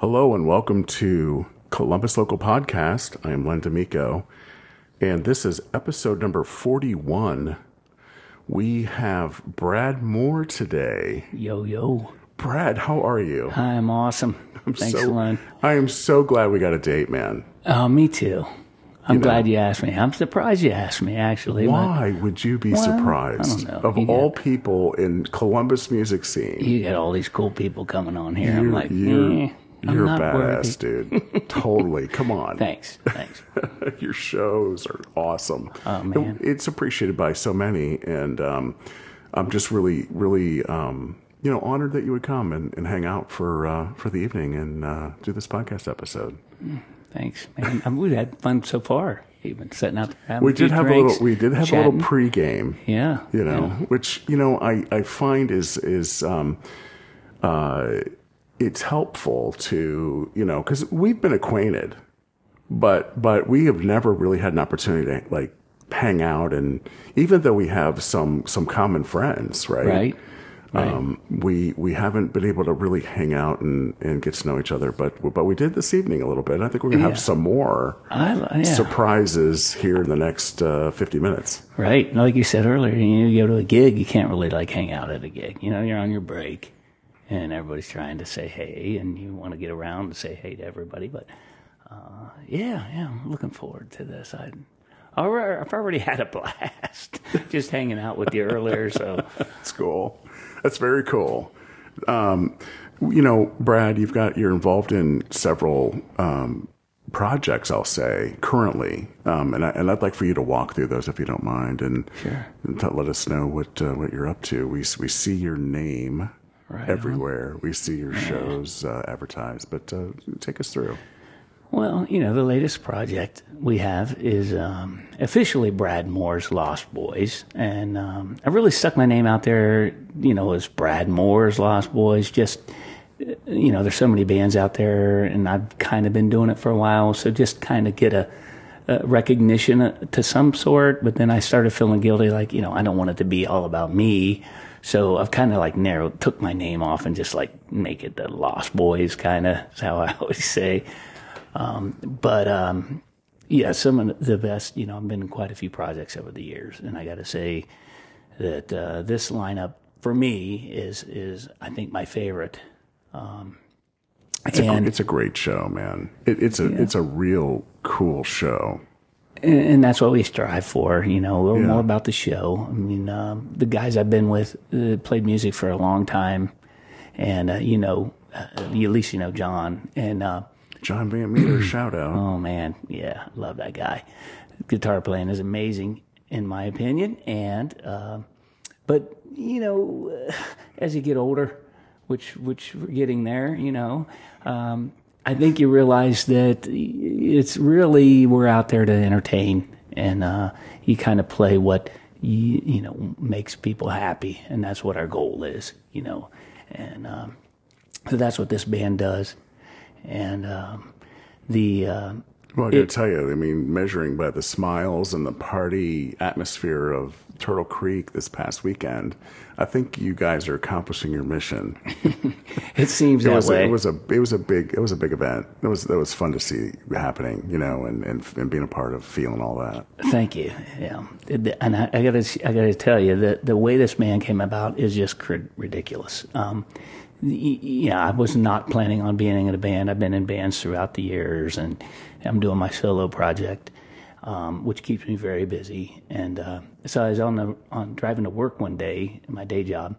Hello and welcome to Columbus Local Podcast. I am Len D'Amico, and this is episode number 41. We have Brad Moore today. Yo, yo. Brad, how are you? I'm awesome. I'm Thanks, so, Len. I am so glad we got a date, man. Oh, me too. I'm know. glad you asked me. I'm surprised you asked me, actually. Why would you be surprised? I don't know. Of You all people in Columbus music scene, You get all these cool people coming on here. I'm like, you're, eh, you're not badass, worthy. dude. totally. Come on. Thanks. Thanks. Your shows are awesome. Oh, man. It's appreciated by so many, and um, I'm just really, really, um, you know, honored that you would come and, and hang out for uh, for the evening and uh, do this podcast episode. Thanks, man. I mean, we've had fun so far. Even sitting out there We did have drinks, a little. We did have a little pregame. Yeah. you know, yeah. which you know I I find is is um, uh, it's helpful to you know because we've been acquainted, but but we have never really had an opportunity to like hang out and even though we have some some common friends, right? Right. Right. Um, we we haven't been able to really hang out and, and get to know each other, but but we did this evening a little bit. I think we're gonna Yeah. have some more I, yeah. surprises here in the next uh, fifty minutes. Right. Like you said earlier, you go to a gig, you can't really like hang out at a gig. You know, you're on your break and everybody's trying to say hey and you want to get around and say hey to everybody. But uh, yeah, yeah, I'm looking forward to this. I, I've already had a blast just hanging out with you earlier. So That's cool. That's very cool. Um, you know, Brad, you've got you're involved in several um, projects. I'll say currently, um, and I, and I'd like for you to walk through those if you don't mind, and, Sure. and to let us know what uh, what you're up to. We we see your name Right on. everywhere. We see your shows uh, advertised, but uh, take us through. Well, you know, the latest project we have is um, officially Brad Moore's Lost Boys. And um, I really stuck my name out there, you know, as Brad Moore's Lost Boys. Just, uh, you know, there's so many bands out there, and I've kind of been doing it for a while. So just kind of get a, a recognition uh, to some sort. But then I started feeling guilty, like, you know, I don't want it to be all about me. So I've kind of like narrowed, took my name off and just like make it the Lost Boys kind of, is how I always say. Um, but um, yeah, some of the best. You know, I've been in quite a few projects over the years, and I got to say that uh, this lineup for me is is I think my favorite. It's a, it's a great show, man. It, it's a it's a real cool show. And, that's what we strive for. You know, a little Yeah. more about the show. I mean, um, the guys I've been with uh, played music for a long time, and uh, you know, uh, at least you know John and. Uh, John Van Meter, shout out. Oh man, yeah, love that guy. Guitar playing is amazing, in my opinion. And um, but you know, uh, as you get older, which which we're getting there, you know, um, I think you realize that it's really we're out there to entertain, and uh, you kind of play what you you know makes people happy, and that's what our goal is, you know, and um, so that's what this band does. And um, the uh, Well, I got to tell you, I mean, measuring by the smiles and the party atmosphere of Turtle Creek this past weekend, I think you guys are accomplishing your mission. it seems It that was, a, way. it was a it was a big it was a big event. It was it was fun to see happening, you know, and, and, and being a part of feeling all that. Thank you. Yeah, and I, I gotta I gotta tell you that the way this man came about is just ridiculous. Um, yeah, I was not planning on being in a band. I've been in bands throughout the years, and I'm doing my solo project, um, which keeps me very busy. And uh, so I was on the on driving to work one day, in my day job,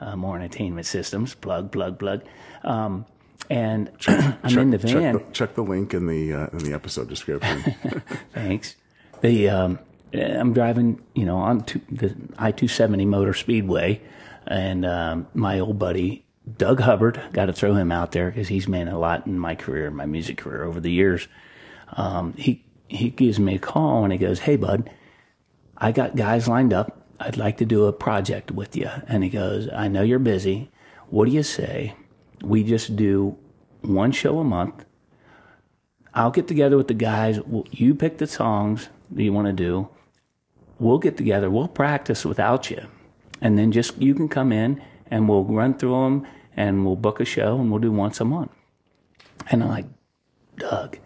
uh, Moore Entertainment Systems, plug plug plug, um, and I'm in the van. Check the, check the link in the uh, in the episode description. Thanks. The um, I'm driving, you know, on to the I two seventy Motor Speedway, and um, my old buddy Doug Hubbard. Got to throw him out there because he's meant a lot in my career, my music career over the years. Um, he he gives me a call and he goes, "Hey, bud, I got guys lined up. I'd like to do a project with you." And he goes, "I know you're busy. What do you say? We just do one show a month." I'll get together with the guys. You pick the songs that you want to do. We'll get together. We'll practice without you. And then just you can come in and we'll run through them and we'll book a show and we'll do once a month. And I'm like, Doug,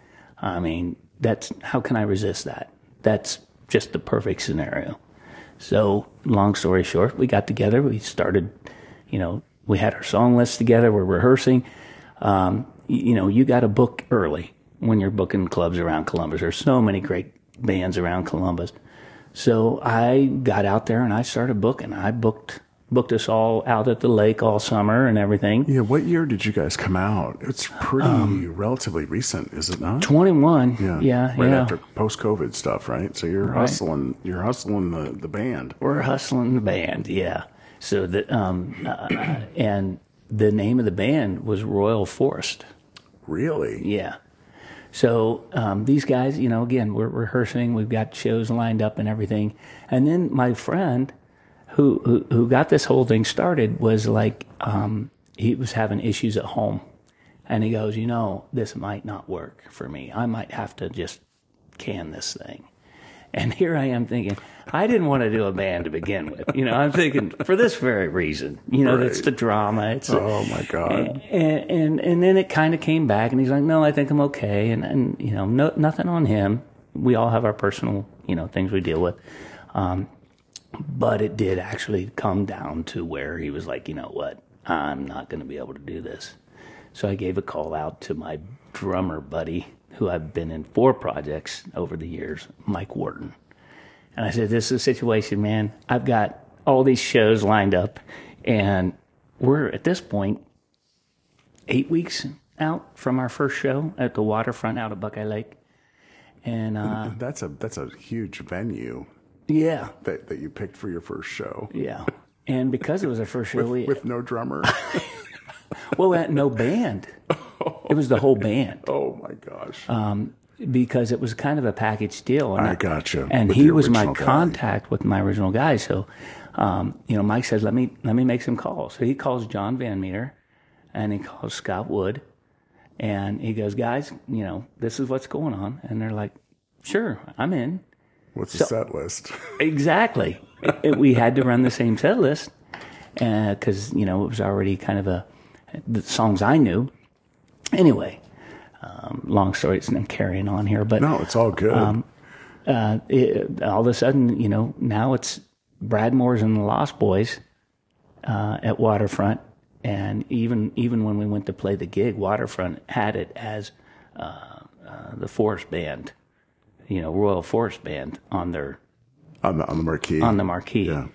I mean, that's how can I resist that? That's just the perfect scenario. So, long story short, we got together. We started, you know, we had our song list together. We're rehearsing. Um, you know, you got to book early when you're booking clubs around Columbus. There's so many great bands around Columbus. So I got out there and I started booking. I booked booked us all out at the lake all summer and everything. Yeah, what year did you guys come out? It's pretty um, relatively recent, is it not? 21. Yeah. Yeah. Right yeah. after post COVID stuff, right? So you're right. hustling you're hustling the, the band. We're hustling the band, yeah. So that um uh, and the name of the band was Royal Forest. Really? Yeah. So um, these guys, you know, again, we're rehearsing. We've got shows lined up and everything. And then my friend, who who, who got this whole thing started, was like um, he was having issues at home, and he goes, you know, this might not work for me. I might have to just can this thing. And here I am thinking, I didn't want to do a band to begin with. You know, I'm thinking for this very reason. You know, right. it's the drama. It's oh my god. And and and then it kind of came back, and he's like, no, I think I'm okay. And and you know, no, nothing on him. We all have our personal you know things we deal with. Um, but it did actually come down to where he was like, you know what, I'm not going to be able to do this. So I gave a call out to my drummer buddy, who I've been in four projects over the years, Mike Wharton. And I said, This is a situation, man. I've got all these shows lined up, and we're at this point eight weeks out from our first show at the waterfront out of Buckeye Lake. And uh, that's a that's a huge venue. Yeah, that that you picked for your first show. Yeah, and because it was our first show, with, we, with no drummer. well, we no band. It was the whole band. Oh my gosh. Um, because it was kind of a package deal. And I got you. And he was my guy. contact with my original guy. So, um, you know, Mike says, "Let me let me make some calls." So he calls John Van Meter, and he calls Scott Wood, and he goes, "Guys, you know, this is what's going on." And they're like, "Sure, I'm in." What's so, the set list? exactly. it, it, we had to run the same set list because uh, you know it was already kind of a the songs I knew. Anyway, um, long story, it's I'm carrying on here, but no, it's all good. Um, uh, it, all of a sudden, you know, now it's Brad Moore's and the Lost Boys uh, at Waterfront, and even even when we went to play the gig, Waterfront had it as uh, uh, the Forest Band, you know, Royal Forest Band on their on the on the marquee on the marquee. Yeah.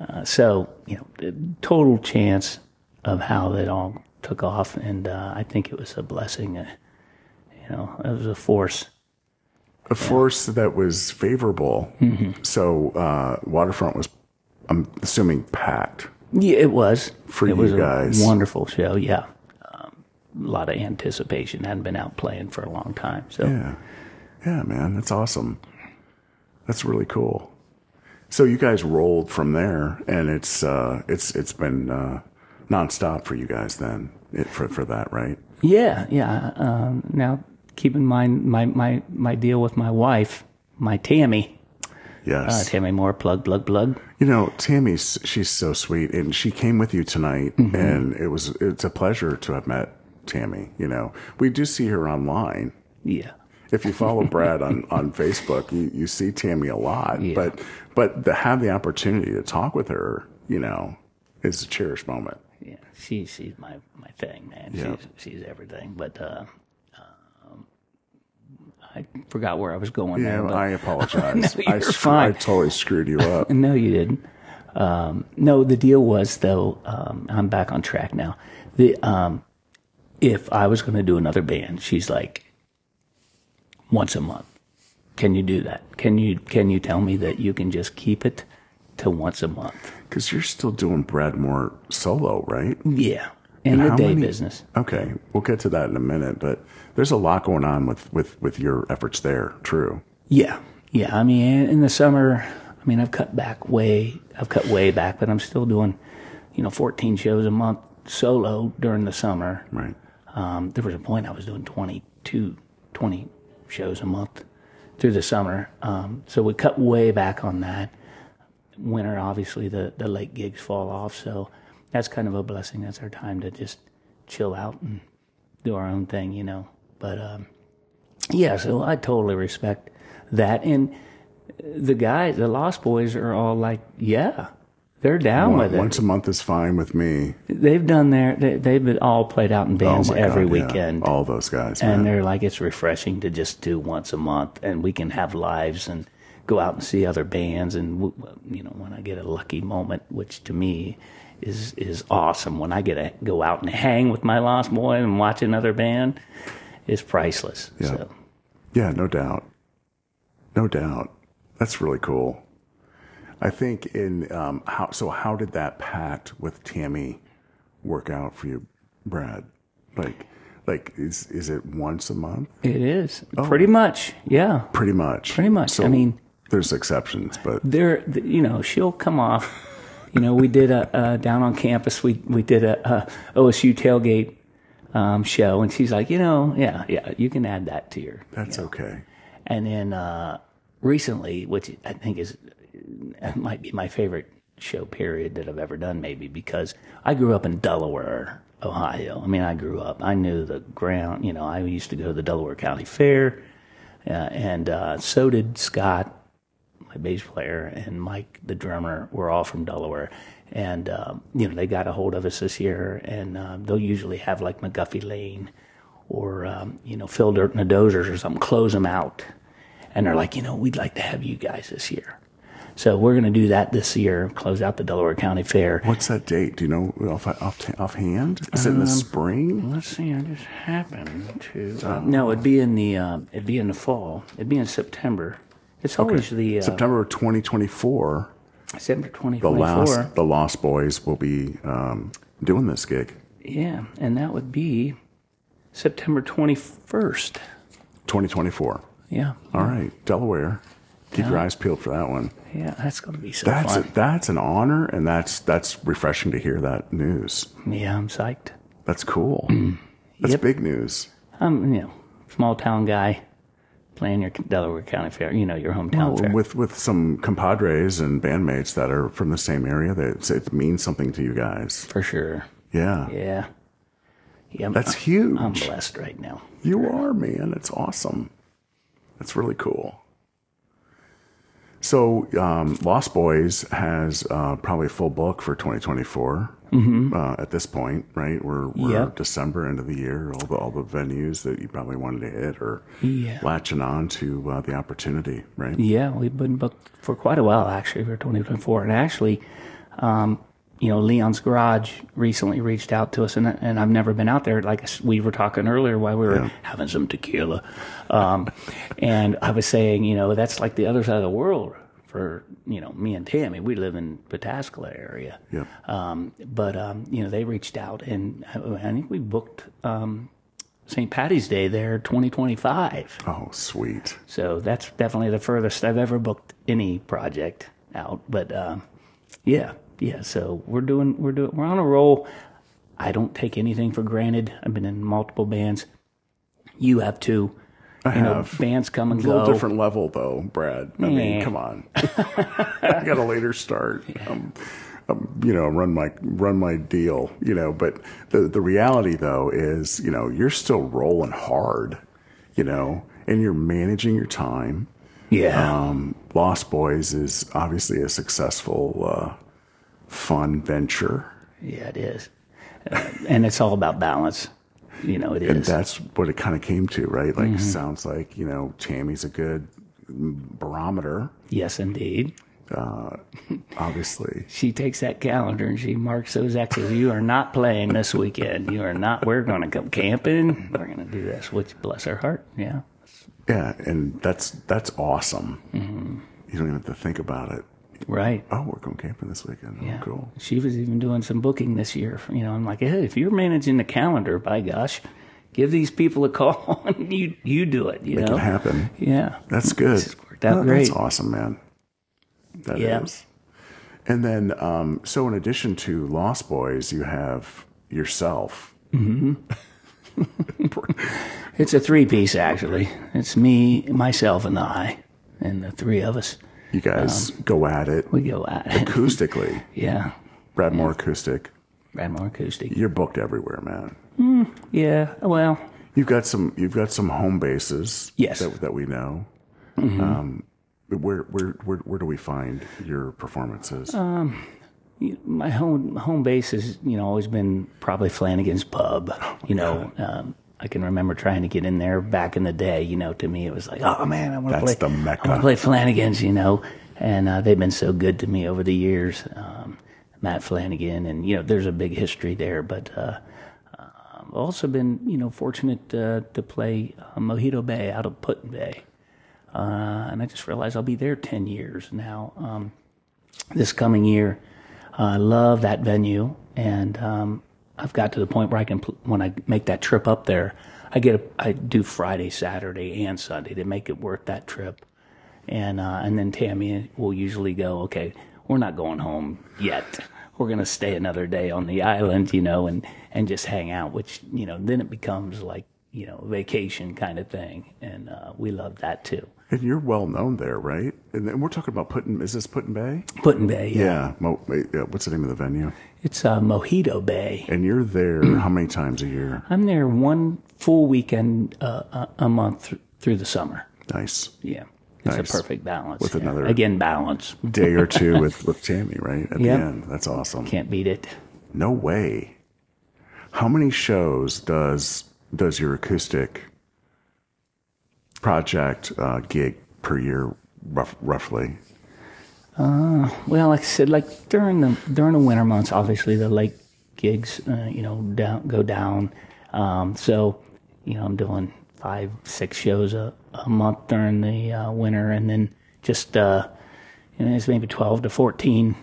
Uh, so you know, total chance of how that all took off, and uh, I think it was a blessing. Uh, you know, it was a force. A force that was favorable. Mm-hmm. So uh, waterfront was, I'm assuming, packed. Yeah, it was for it you was guys. A wonderful show. Yeah, um, a lot of anticipation. Hadn't been out playing for a long time. So yeah, yeah, man, that's awesome. That's really cool. So you guys rolled from there, and it's uh, it's it's been uh, nonstop for you guys then it, for for that, right? Yeah, yeah. Um, now keep in mind my, my my deal with my wife, my Tammy. Yes, uh, Tammy Moore, plug, plug, plug. You know, Tammy's she's so sweet, and she came with you tonight, mm-hmm. and it was it's a pleasure to have met Tammy. You know, we do see her online. Yeah. If you follow Brad on, on Facebook, you, you see Tammy a lot. Yeah. But but to have the opportunity to talk with her, you know, is a cherished moment yeah, she she's my my thing, man. Yeah. She's she's everything. But uh, um, I forgot where I was going. Yeah, there, but, I apologize. no, you're I, fine. I totally screwed you up. no, you didn't. Um, no, the deal was though. Um, I'm back on track now. The um, if I was going to do another band, she's like once a month. Can you do that? Can you can you tell me that you can just keep it to once a month? Because you're still doing Brad Moore solo, right? Yeah, in And the day many- business. Okay, we'll get to that in a minute. But there's a lot going on with with with your efforts there. True. Yeah, yeah. I mean, in the summer, I mean, I've cut back way. I've cut way back, but I'm still doing, you know, 14 shows a month solo during the summer. Right. Um, there was a point I was doing 22, 20 shows a month through the summer. Um, so we cut way back on that. Winter, obviously, the, the late gigs fall off. So that's kind of a blessing. That's our time to just chill out and do our own thing, you know. But um, yeah, so I totally respect that. And the guys, the Lost Boys, are all like, yeah, they're down One- with it. Once a month is fine with me. They've done their, they, they've been all played out in Oh bands my every God, yeah. weekend. All those guys, and man. they're like it's refreshing to just do once a month and we can have lives and go out and see other bands and you know when i get a lucky moment which to me is is awesome when i get to go out and hang with my lost boy and watch another band is priceless Yeah. so Yeah, no doubt. No doubt. That's really cool. I think in um, how so how did that pact with Tammy work out for you, Brad? Like like is is it once a month? it is pretty much yeah Pretty much. Pretty much. So I mean- there's exceptions, but there you know she'll come off you know we did a, uh down on campus we we did a, a osu tailgate um, show and she's like you know yeah yeah you can add that to your that's okay. And then uh, recently, which I think is it might be my favorite show period that I've ever done, maybe because I grew up in Delaware, Ohio. I mean, I grew up. I knew the ground. You know, I used to go to the Delaware County Fair, uh, and uh, so did Scott, my bass player, and Mike, the drummer. Were all from Delaware. And um, you know they got a hold of us this year, and um, they'll usually have like McGuffey Lane, or um, you know Phil Dirt and the Dozers or something, close them out and they're like, you know, we'd like to have you guys this year. So we're going to do that this year, close out the Delaware County Fair. What's that date? Do you know off off offhand? Is it in the Um, spring? Let's see, I just happened to. Uh, no, it'd be in the uh, it'd be in the fall. It'd be in September. It's always the uh, September 2024. September twenty The twenty last the Lost Boys will be um, doing this gig. Yeah, and that would be September twenty first. 2024. Yeah, All right, Delaware. Keep your eyes peeled for that one. Yeah, that's going to be so That's fun. that's an honor, and that's that's refreshing to hear that news. Yeah, I'm psyched. That's cool. Mm. That's Yep. big news. I'm you know small town guy playing your Delaware County Fair. You know your hometown fair. With with some compadres and bandmates that are from the same area, that it means something to you guys. for sure. Yeah, Yeah. Yeah, I'm, that's huge. I'm blessed right now. You are, man. It's awesome. That's really cool. So, um, Lost Boys has uh, probably a full book for 2024 uh, at this point, right? We're, we're Yep. December, end of the year. All the all the venues that you probably wanted to hit or Yeah. latching on to uh, the opportunity, right? Yeah, we've been booked for quite a while actually for 2024. And actually, um, you know, Leon's Garage recently reached out to us, and and I've never been out there. Like we were talking earlier while we were Yeah. having some tequila, um, and I was saying, you know, that's like the other side of the world for you know me and Tammy. We live in Pataskala area. Yeah. Um, but um, you know, they reached out, and I, I think we booked um, St. Patty's Day there, 2025. Oh, sweet. So that's definitely the furthest I've ever booked any project out. But um, yeah, yeah. So we're doing, we're doing, we're on a roll. I don't take anything for granted. I've been in multiple bands. You have too. I You know, have. bands come and A little go. different level, though, Brad. I mean, come on. I got a later start. Um, um, you know, run my run my deal. You know, but the the reality though is, you know, you're still rolling hard. You know, and you're managing your time. Yeah, Um, Lost Boys is obviously a successful, uh, fun venture, yeah, it is. Uh, and it's all about balance. You know, it and is. that's what it kind of came to, right? Like, Mm-hmm. sounds like you know, Tammy's a good barometer. yes, indeed. Obviously, She takes that calendar and she marks those X's. You are not playing this weekend. You are not. We're going to come camping. We're going to do this. Which bless her heart. Yeah. Yeah, and that's that's awesome. Mm-hmm. You don't even have to think about it. Right. Oh, we're going camping this weekend. Oh, Yeah. cool. She was even doing some booking this year. You know, I'm like, hey, if you're managing the calendar, by gosh, give these people a call and you you do it. You Make know. it happen. Yeah. That's good. It's worked out No, great. That's awesome, man. That is. Yeah. And then, um, so in addition to Lost Boys, you have yourself. It's a three piece actually. It's me, myself, and I, and the three of us. You guys Um, go at it We go at it. acoustically. Yeah. Brad Moore acoustic. Brad Moore Acoustic. You're booked everywhere, man. Yeah, well, You've got some. You've got some home bases. Yes. That, that we know. Um, where, where where where do we find your performances? Um, my home home base has you know always been probably Flanagan's Pub. You know, um, I can remember trying to get in there back in the day. You know, to me it was like, oh man, I want to That's play the mecca. I want to play Flanagan's. You know, and uh, they've been so good to me over the years. Um, Matt Flanagan, and you know, there's a big history there, but. Uh, I've also been, you know, fortunate uh, to play uh, Mojito Bay out of Put Bay, uh, and I just realized I'll be there ten years now. Um, this coming year, uh, I love that venue, and um, I've got to the point where I can, when I make that trip up there, I get, a, I do Friday, Saturday, and Sunday to make it worth that trip, and uh, and then Tammy will usually go, okay, we're not going home yet. We're gonna stay another day on the island, you know, and and just hang out. Which you know, then it becomes like you know, vacation kind of thing, and uh, we love that too. And you're well known there, right? And then we're talking about Putin. Is this Put-in-Bay? Putin Bay, yeah, Yeah. Mo, yeah. What's the name of the venue? it's uh, Mojito Bay. And you're there how many times a year? I'm there one full weekend uh, a, a month th- through the summer. Nice. Yeah, it's Nice. a perfect balance. With yeah. another- again balance. Day or two with with Tammy, right? At Yep. the end. That's awesome. Can't beat it. No way. How many shows does does your acoustic project uh, gig per year, rough, roughly? Well, like I said, like during the during the winter months, obviously the lake gigs, uh, you know, down go down. Um, so, you know, I'm doing five, six shows a, a month during the uh, winter, and then just uh, you know, it's maybe twelve to fourteen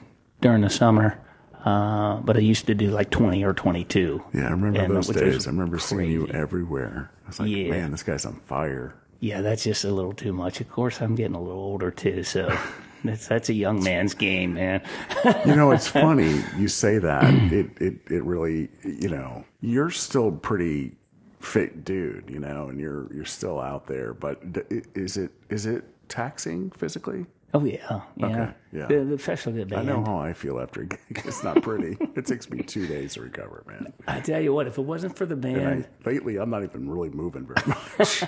during the summer. Uh, but I used to do like twenty or twenty-two. Yeah, I remember And, uh, those days. I remember seeing you everywhere. I was like, Yeah. man, this guy's on fire. Yeah, that's just a little too much. Of course, I'm getting a little older too, so that's that's a young man's game, man. You know, it's funny you say that. It it it really, you know, you're still pretty fit dude, you know, and you're you're still out there. But is it is it taxing physically? Oh yeah, oh, yeah, Okay, yeah. The, the, the I know how I feel after a gig. It's not pretty. it takes me two days to recover, man. I tell you what, if it wasn't for the band, And I, lately, I'm not even really moving very much.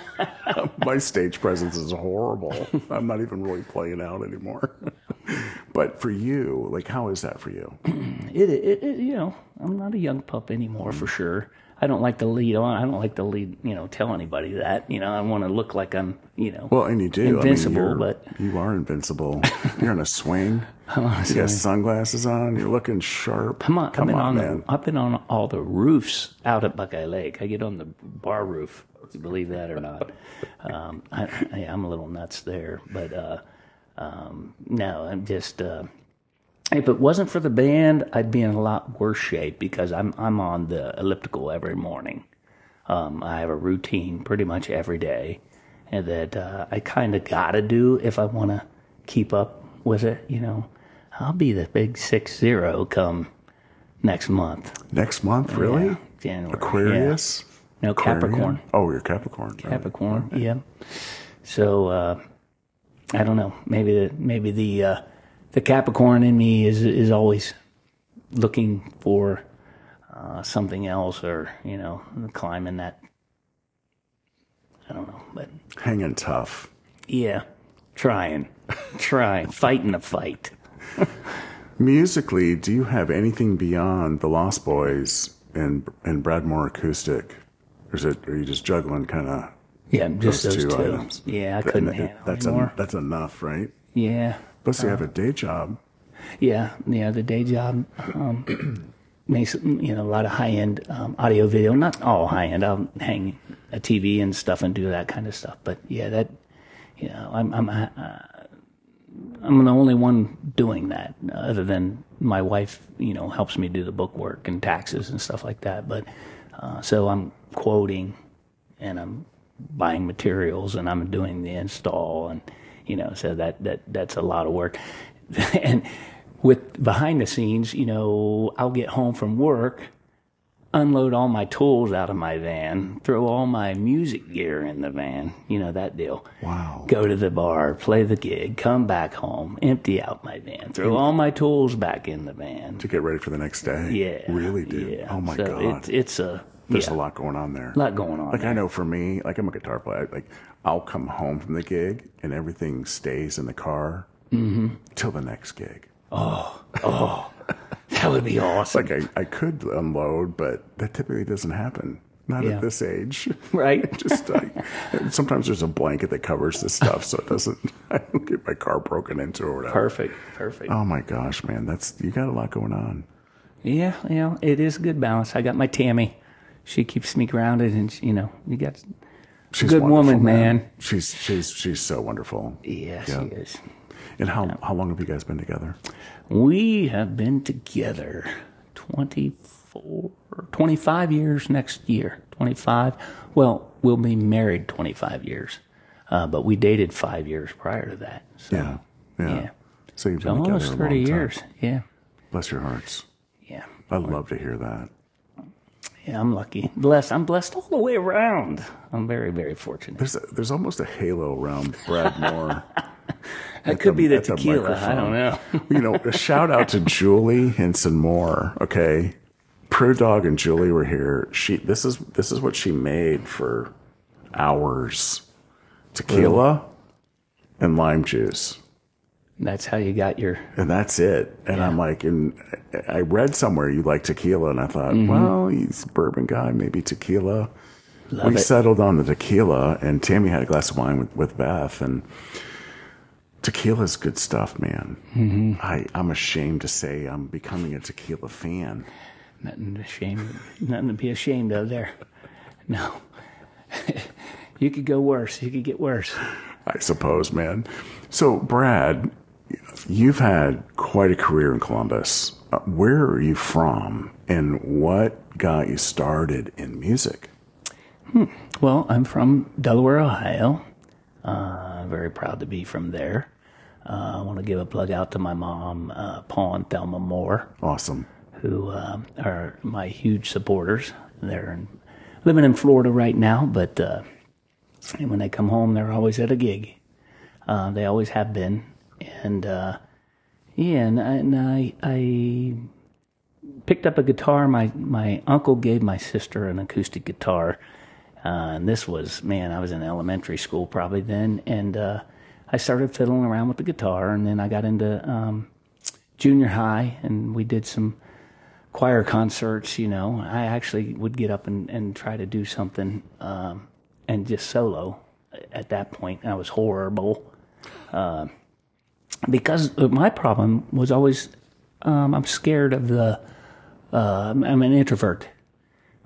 My stage presence is horrible. I'm not even really playing out anymore. but for you, like, how is that for you? it, it, it, you know, I'm not a young pup anymore for mm-hmm. sure. I don't like to lead on. I don't like to lead, you know, tell anybody that. You know, I want to look like I'm, you know, Well, and you do. Invincible, I mean, but- you are invincible. You're on a swing. you got sunglasses on. You're looking sharp. Come on, come I've been on, on, man. The, I've been on all the roofs out at Buckeye Lake. I get on the bar roof. Believe that or not, um, I, I, I'm a little nuts there. But uh, um, no, I'm just. Uh, if it wasn't for the band, I'd be in a lot worse shape because I'm I'm on the elliptical every morning. Um, I have a routine pretty much every day, and that uh, I kind of gotta do if I want to keep up with it. You know, I'll be the big six zero come next month, Next month, really? Yeah, January. Aquarius? Yeah. No Capricorn. Oh, you're Capricorn. right. Capricorn. Yeah. So uh, I don't know. Maybe the maybe the uh, the Capricorn in me is is always looking for uh, something else, or you know, climbing that. I don't know, but Hanging tough. yeah, trying, trying, fighting the fight. Musically, do you have anything beyond the Lost Boys and and Brad Moore Acoustic? Or is it? Are you just juggling kind of Yeah, just those, those, two, two. items? Yeah, I couldn't and handle that's en- that's enough, right? yeah, Plus, you have a day job. Yeah, yeah, the day job um, makes you know a lot of high end um, audio video. Not all high end. I'll hang a TV and stuff and do that kind of stuff. But yeah, that you know, I'm I'm uh, I'm the only one doing that, other than my wife. You know, helps me do the book work and taxes and stuff like that. But uh, so I'm quoting and I'm buying materials and I'm doing the install and you know so that that that's a lot of work and with behind the scenes you know I'll get home from work unload all my tools out of my van, throw all my music gear in the van, you know, that deal. Wow. Go to the bar, play the gig, come back home, empty out my van, throw all my tools back in the van. To get ready for the next day. Yeah. Really, dude. Yeah. Oh my So god. It's, it's a, There's yeah, a lot going on there. A lot going on. Like there. I know for me, like I'm a guitar player. Like I'll come home from the gig and everything stays in the car Mm-hmm. till the next gig. Oh, oh, that would be awesome. Like I, I could unload, but that typically doesn't happen. Not Yeah. at this age. right? Just like sometimes there's a blanket that covers this stuff, so it doesn't. I don't get my car broken into or whatever. Perfect. Perfect. Oh my gosh, man, that's you got a lot going on. Yeah, you know, it is a good balance. I got my Tammy. She keeps me grounded, and she, you know, you got. She's a Good woman, man. She's she's she's so wonderful. Yeah, Yeah. she is. And how how long have you guys been together? We have been together 24, 25 years next year. 25. Well, we'll be married 25 years, uh, but we dated five years prior to that. So, Yeah, yeah. Yeah. So you've been together almost a 30 long time. years. Yeah. Bless your hearts. Yeah. I love to hear that. Yeah, I'm lucky. Blessed. I'm blessed all the way around. I'm very, very fortunate. There's a, there's almost a halo around Brad Moore. That could be the at the tequila. I don't know. you know, a shout out to Julie Henson Moore. Okay, Pro Dog and Julie were here. She this is this is what she made for hours: tequila and lime juice. That's how you got your. and that's it. And I'm like, and I read somewhere you like tequila, and I thought, mm-hmm. well, he's a bourbon guy, maybe tequila. we it. settled on the tequila, and Tammy had a glass of wine with, with Beth, and tequila's good stuff, man. Mm-hmm. I, I'm ashamed to say I'm becoming a tequila fan. Nothing to shame. Nothing to be ashamed of there. No. you could go worse. You could get worse. I suppose, man. So, Brad, you've had quite a career in Columbus. Uh, where are you from, and what got you started in music? Well, I'm from Delaware, Ohio. Uh, very proud to be from there. Uh, I want to give a plug out to my mom, uh, Paul and Thelma Moore, Awesome. who um are my huge supporters. They're in, living in Florida right now, but uh, and when they come home, they're always at a gig. Uh, they always have been, and uh, yeah, and, I, and I, I picked up a guitar. My my uncle gave my sister an acoustic guitar, uh, and this was man, I was in elementary school probably then, and uh, I started fiddling around with the guitar, and then I got into um, junior high, and we did some choir concerts. You know, I actually would get up and, and try to do something um, and just solo. At that point, I was horrible uh, because my problem was always um, I'm scared of the. Uh, I'm an introvert,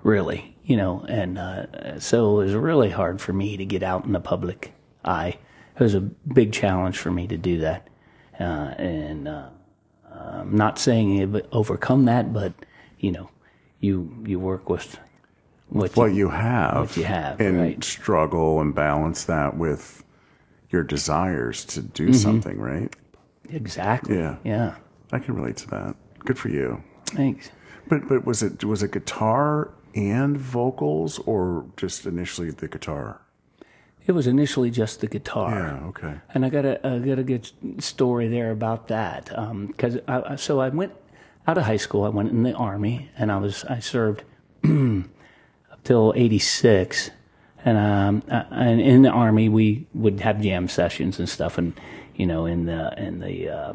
really, you know, and uh, so it was really hard for me to get out in the public eye. It was a big challenge for me to do that, uh, and uh, I'm not saying overcome that, but you know, you you work with what what you, you have, What you have, and right. struggle and balance that with your desires to do Mm-hmm. something, right? Exactly. Yeah. yeah. I can relate to that. Good for you. Thanks. But but was it was it guitar and vocals, or just initially the guitar? It was initially just the guitar. Yeah. Okay. And I got a, I got a good story there about that. Because I, so I went out of high school. I went in the army, and I was I served up till '86. And um, and in the army, we would have jam sessions and stuff, and you know, in the in the uh,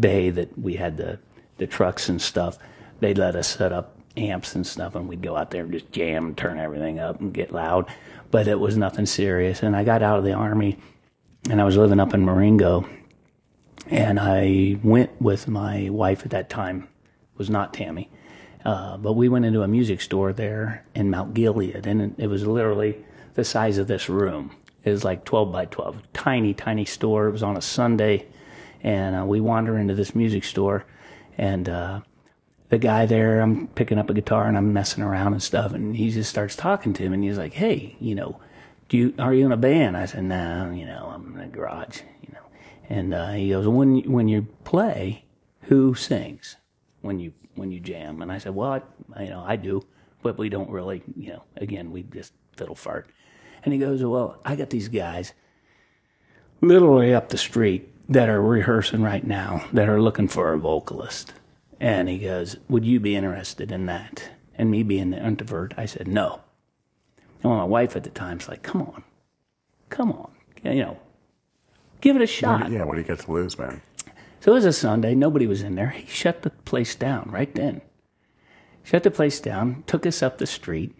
bay that we had the the trucks and stuff, they'd let us set up amps and stuff, and we'd go out there and just jam turn everything up and get loud. But it was nothing serious. And I got out of the army, and I was living up in Marengo, and I went with my wife at that time, was not Tammy, uh, but we went into a music store there in Mount Gilead, and it, it was literally the size of this room. It was like 12 by 12, tiny, tiny store. It was on a Sunday, and uh, we wander into this music store, and uh, the guy there, I'm picking up a guitar and I'm messing around and stuff, and he just starts talking to him, and he's like, "Hey, you know, do you are you in a band?" I said, "No, you know, I'm in a garage, you know." And uh, he goes, "When when you play, who sings when you when you jam?" And I said, "Well, I, you know, I do." but we don't really, you know, again, we just fiddle fart. And he goes, Well, I got these guys literally up the street that are rehearsing right now that are looking for a vocalist. And he goes, Would you be interested in that? And me being the introvert, I said, No. And my wife at the time's like, Come on, come on, you know, give it a shot. Yeah, what do you get to lose, man? So it was a Sunday. Nobody was in there. He shut the place down right then. Shut the place down, took us up the street,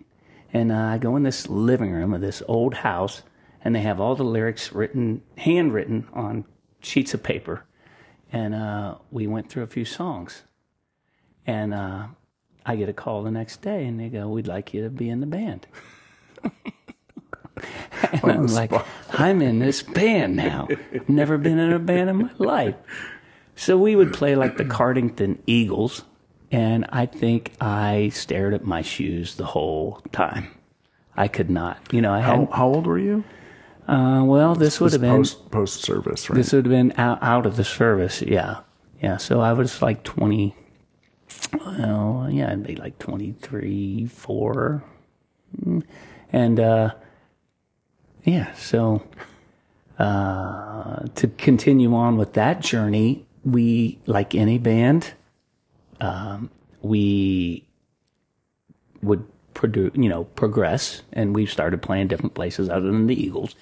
and uh, I go in this living room of this old house, and they have all the lyrics written, handwritten on sheets of paper. And uh, we went through a few songs. And uh, I get a call the next day, and they go, We'd like you to be in the band. and I'm like, I'm in this band now. Never been in a band in my life. So we would play like the Cardington Eagles, and I think I stared at my shoes the whole time. I could not, you know. I How, had how old were you? uh, well, this would have been post post service, right? this would have been out, out of the service, yeah, yeah. So I was like twenty. Well, yeah, I'd be like twenty three, four, Mm. and uh, yeah. So uh, to continue on with that journey, we like any band, um, we would produce, you know, progress, and we started playing different places other than the Eagles.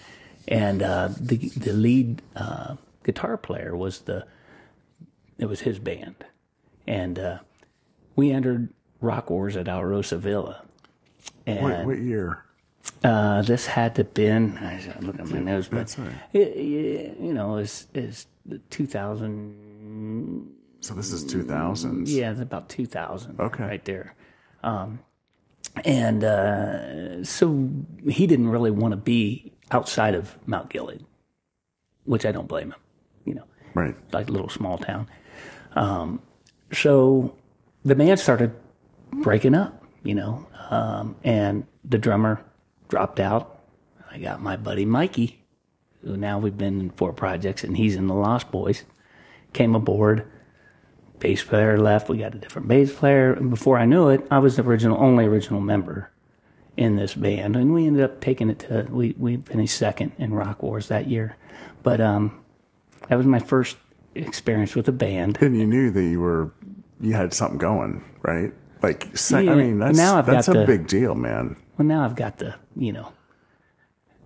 And uh, the the lead uh, guitar player was the it was his band, and uh, we entered Rock Wars at Alrosa Villa. And What, what year? uh, this had to been I look at my nose, but it, it, you know, is is two thousand So this is 2000s. yeah, it's about 2000. Okay. Right there. Um, and uh, so he didn't really want to be outside of Mount Gilead, which I don't blame him, you know, Right. like a little small town. Um, so the band started breaking up, you know, um, and the drummer dropped out. I got my buddy Mikey, who now we've been in four projects, and he's in the Lost Boys, came aboard bass player left. We got a different bass player. And before I knew it, I was the original, only original member in this band. And we ended up taking it to, we, we finished second in Rock Wars that year. But, um, that was my first experience with a band. And you knew that you were, you had something going, right? Like, se- Yeah, I mean, that's, now I've that's got a the- big deal, man. Well, now I've got the, you know,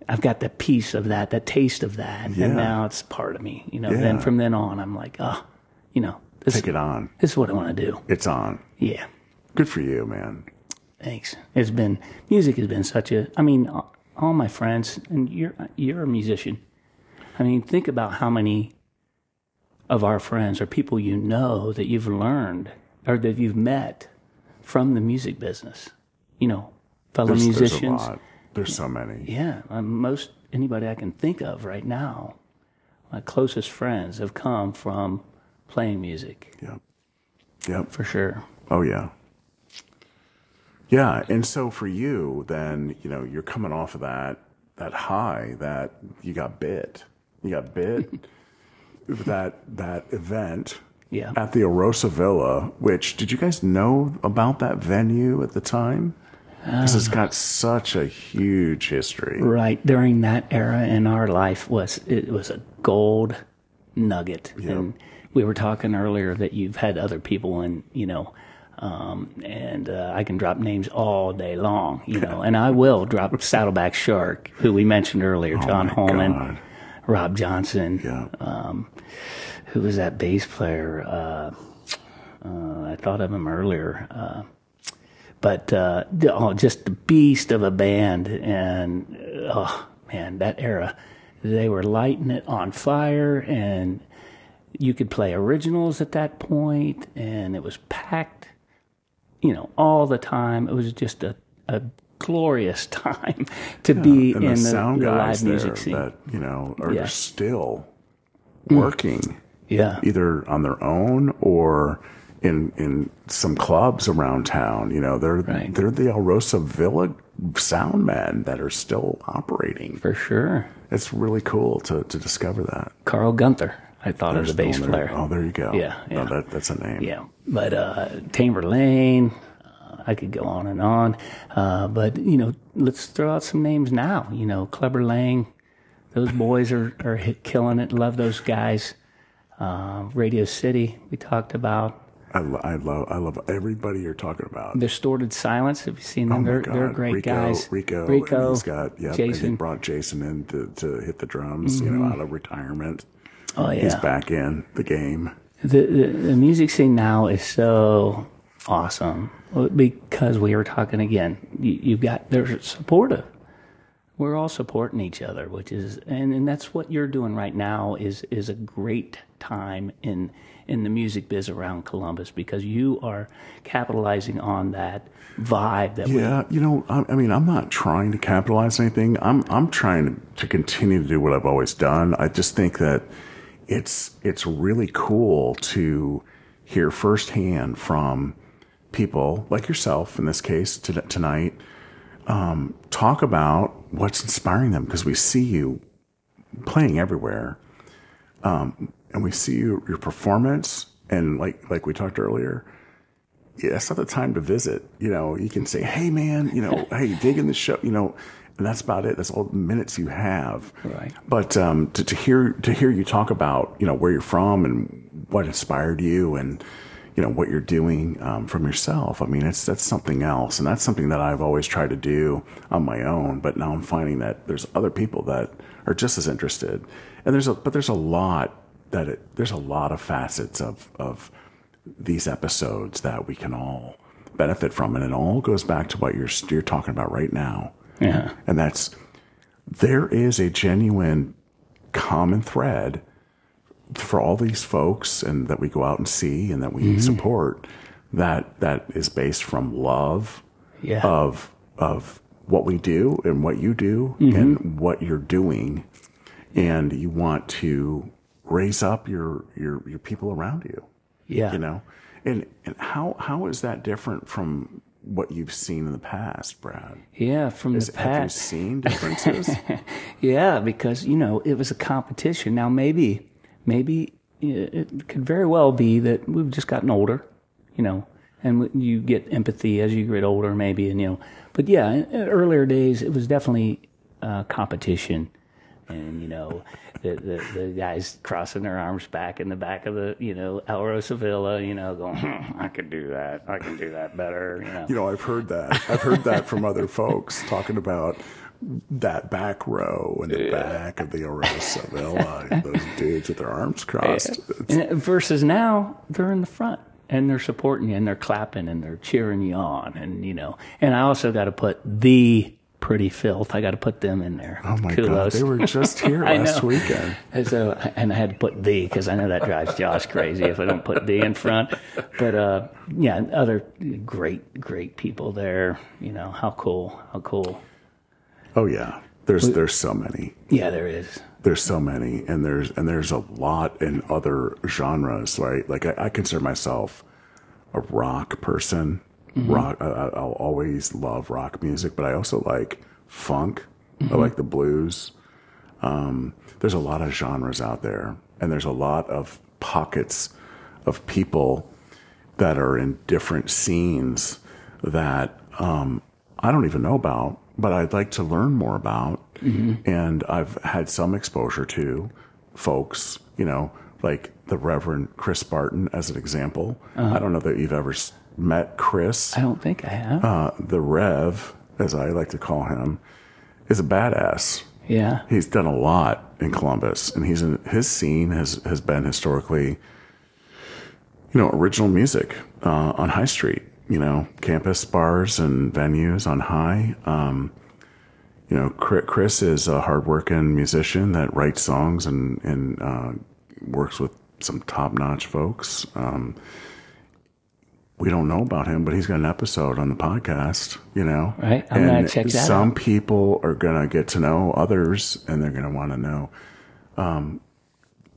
I've got the piece of that, the taste of that. Yeah. And now it's part of me, you know, Yeah. then from then on, I'm like, oh, you know, this, Take it on. this is what I want to do. It's on. Yeah. Good for you, man. Thanks. It's been music has been such a. I mean, all- my friends, and you're you're a musician. I mean, think about how many of our friends or people you know that you've learned or that you've met from the music business. You know, fellow There's, there's a musicians. lot. There's so many. Yeah, uh, most anybody I can think of right now, my closest friends have come from playing music Yep. Yep. for sure. Oh yeah. Yeah, and so for you, then you know you're coming off of that that high that you got bit. You got bit that that event Yeah. at the Alrosa Villa. Which did you guys know about that venue at the time? Because it's got uh. such a huge history. right during that era in our life was it was a gold nugget and we were talking earlier that you've had other people and you know um, and uh, I can drop names all day long, you know, and I will drop Saddleback Shark, who we mentioned earlier, John Holman, God. Rob Johnson, Yeah. um, who was that bass player? Uh, uh, I thought of him earlier. Uh, but uh, oh, just the beast of a band, and oh man, that era, they were lighting it on fire, and you could play originals at that point, and it was packed, you know, all the time. It was just a, a glorious time to be and in the the, sound the guys live music scene. that you know are Yeah. still mm. working yeah, either on their own or in in some clubs around town. You know, they're Right. they're the Alrosa Villa sound men that are still operating. for sure. It's really cool to to discover that. Carl Gunther, I thought of the bass there. player. Oh, there you go. Yeah, No, yeah. that, that's a name. Yeah, but uh, Tamberlane. Uh, I could go on and on. Uh, but, you know, let's throw out some names now. You know, Clubber Lang, those boys are, are hit, killing it. Love those guys. Uh, Radio City, we talked about. I, lo- I love I love everybody you're talking about. Distorted Silence, have you seen them? Oh they're, they're great Rico, guys. Rico, Rico, and he's got yeah. And he Jason. brought Jason in to, to hit the drums. You know, out of retirement, Oh, yeah. he's back in the game. the, the the music scene now is so awesome because we were talking again. You, you've got they're supportive. We're all supporting each other, which is and, and that's what you're doing right now is is a great time in in the music biz around Columbus because you are capitalizing on that vibe that we Yeah, you know, I, I mean, I'm not trying to capitalize anything. I'm I'm trying to, to continue to do what I've always done. I just think that it's it's really cool to hear firsthand from people like yourself in this case to, tonight um, talk about what's inspiring them because we see you playing everywhere um, and we see your, your performance and like like we talked earlier yeah, that's not the time to visit. You know, you can say, "Hey, man, you know, hey, digging the show," you know, and that's about it. That's all the minutes you have. Right. But um, to, to hear to hear you talk about, you know, where you're from and what inspired you, and you know what you're doing um, from yourself. I mean, it's that's something else, and that's something that I've always tried to do on my own. But now I'm finding that there's other people that are just as interested, and there's a but there's a lot that it, there's a lot of facets of of these episodes that we can all benefit from, and it all goes back to what you're you're talking about right now, yeah. And that's there is a genuine common thread for all these folks, and that we go out and see, and that we mm-hmm. support that that is based from love yeah. of of what we do and what you do mm-hmm. and what you're doing, and you want to raise up your your your people around you. Yeah. You know? And and how how is that different from what you've seen in the past brad yeah from Is- the have you past seen differences Yeah, because you know it was a competition. Now maybe, maybe it could very well be that we've just gotten older, you know, and you get empathy as you get older, maybe, and you know. But yeah, earlier days it was definitely uh, competition, and you know, the, the the guys crossing their arms back in the back of the you know Alrosa Villa, you know, going, "Hmm, I could do that, I can do that better, you know. you know i've heard that i've heard that from other folks talking about that back row in the back of the Alrosa Villa, those dudes with their arms crossed. It's- And versus now, they're in the front and they're supporting you and they're clapping and they're cheering you on. And, you know, and I also got to put the pretty filth. I got to put them in there. Oh my Kudos. God, they were just here last know. weekend. And so, and I had to put the because I know that drives Josh crazy if I don't put the in front. But uh, yeah, other great, great people there. You know how cool, how cool. Oh yeah, there's there's so many. Yeah, there is. there's so many and there's and there's a lot in other genres right like i, I consider myself a rock person rock I, I- i'll always love rock music but i also like funk. I like the blues. Um, there's a lot of genres out there and there's a lot of pockets of people that are in different scenes that um, I don't even know about, but I'd like to learn more about. And I've had some exposure to folks, you know, like the Reverend Chris Barton as an example. I don't know that you've ever met Chris. I don't think I have. Uh, the Rev, as I like to call him, is a badass. yeah. He's done a lot in Columbus, and he's in, his scene has has been historically, you know, original music uh, on High Street. You know, campus bars and venues on High. Um, you know, Chris is a hardworking musician that writes songs and and uh, works with some top notch folks. Um, we don't know about him, but he's got an episode on the podcast, you know. Right. I'm gonna check that Some out. people are gonna get to know others, and they're gonna want to know. Um,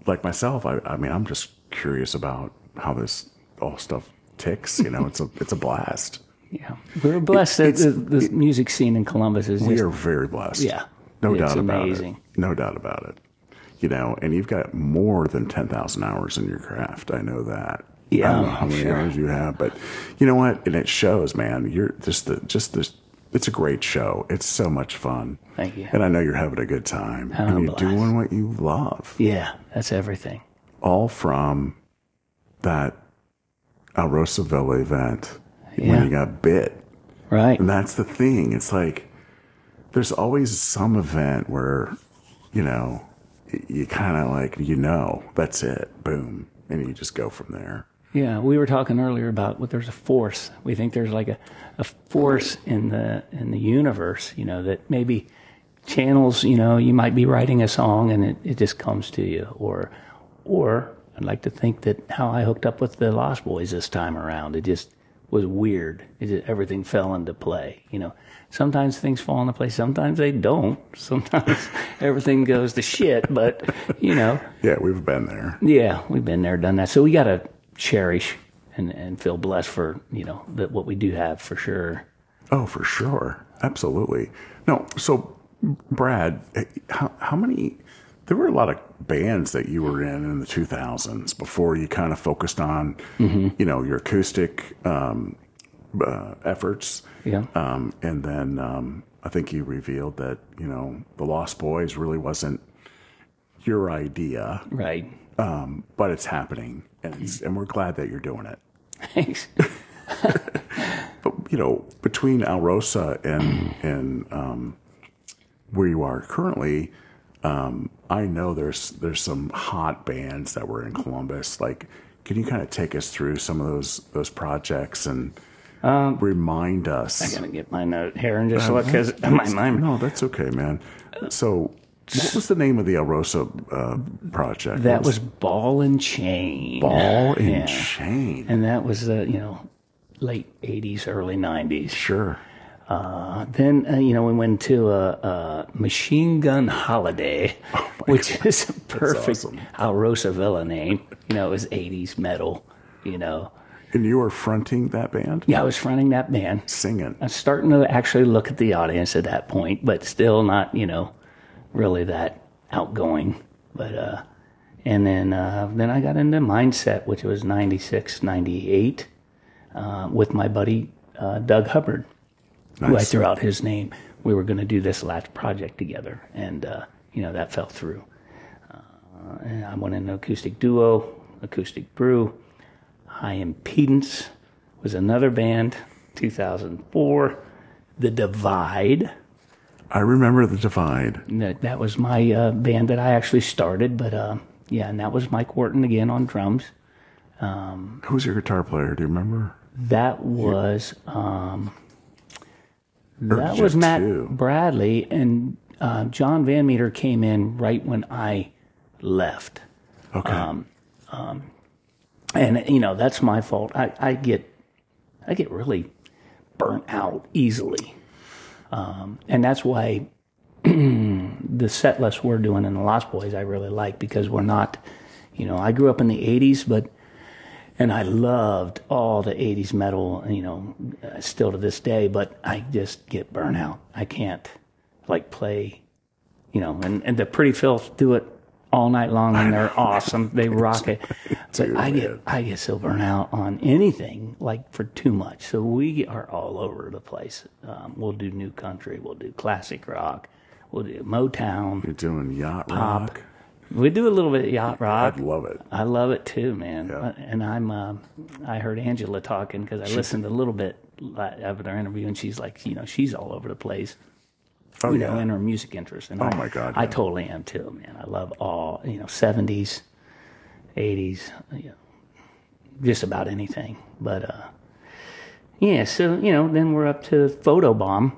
like myself, I, I mean, I'm just curious about how this all stuff ticks. You know, it's a it's a blast. Yeah, we're blessed that it's- the, the music scene in Columbus is We just are very blessed. Yeah. no doubt about it. No doubt about it. You know, and you've got more than ten thousand hours in your craft. I know that. Yeah, I don't know how many sure. hours you have, but you know what? And it shows, man. You're just the just the. It's a great show. It's so much fun. Thank you. And I know you're having a good time. I'm and you're blessed. doing what you love. Yeah, that's everything. All from that Alrosa Villa event Yeah. when you got bit. Right. And that's the thing. It's like there's always some event where, you know, you kind of like, you know, that's it. Boom. And you just go from there. Yeah, we were talking earlier about what there's a force. We think there's like a, a force in the in the universe, you know, that maybe channels, you know, you might be writing a song and it, it just comes to you. Or or I'd like to think that how I hooked up with the Lost Boys this time around. It just was weird. It just, everything fell into play. You know, sometimes things fall into place. Sometimes they don't. Sometimes everything goes to shit. But you know, Yeah, we've been there. yeah, we've been there, done that. So we got to cherish and, and feel blessed for you know that what we do have for sure. Oh, for sure. Absolutely. No, so Brad, eh, how, how many, there were a lot of bands that you were in in the 2000s before you kind of focused on, you know, your acoustic um, uh, efforts. Yeah. Um, and then um, I think you revealed that, you know, the Lost Boys really wasn't your idea, Right. um, but it's happening. And, it's, and we're glad that you're doing it. Thanks. But you know, between Alrosa and and um, where you are currently, um, I know there's there's some hot bands that were in Columbus. Like, can you kind of take us through some of those those projects and remind us? I'm gonna get my note here and just look because my mind. no, that's okay, man. So, what was the name of the Alrosa uh, project? That What was ball and chain. Ball and Yeah. Chain. and that was uh, you know late '80s, early '90s. Sure. Uh, then uh, you know we went to a, a Machine Gun Holiday, which is a perfect awesome. Alrosa Villa name. You know, it was '80s metal. You know, And you were fronting that band, yeah, I was fronting that band. singing. I was starting to actually look at the audience at that point, but still not, you know, really that outgoing. But uh, and then uh, then I got into Mindset, which was 96, 98, uh, with my buddy uh, Doug Hubbard, who I threw out his name. We were going to do this last project together, and uh, you know that fell through. Uh, and I went in an acoustic duo, acoustic brew. High Impedance was another band, 2004. The Divide. I remember the Divide. That, that was my uh, band that I actually started, but uh, yeah, and that was Mike Wharton again on drums. Who's your guitar player? Do you remember? That was um, that was Matt two? Bradley, and uh, John Van Meter came in right when I left. Okay. Um, and you know that's my fault. I, I get I get really burnt out easily, um, and that's why the set list we're doing in the Lost Boys I really like because we're not, you know, I grew up in the '80s, but and I loved all the '80s metal, you know, still to this day. But I just get burnout. I can't like play, you know, and and the Pretty Filth do it all night long and they're awesome. They rock it. But I get I get so burnt out on anything like for too much. So we are all over the place. Um, we'll do new country. We'll do classic rock. We'll do Motown. You're doing yacht rock. We do a little bit of yacht rock. I love it. I love it too, man. Yeah. And I'm, uh, I heard Angela talking because I listened a little bit of their interview, and she's like, you know, she's all over the place, Oh you yeah. know, in her music interest. And Oh, I, my God, I totally am too, man. I love all, you know, 70s, 80s, you know, just about anything. But, uh, yeah, so, you know, then we're up to Photobomb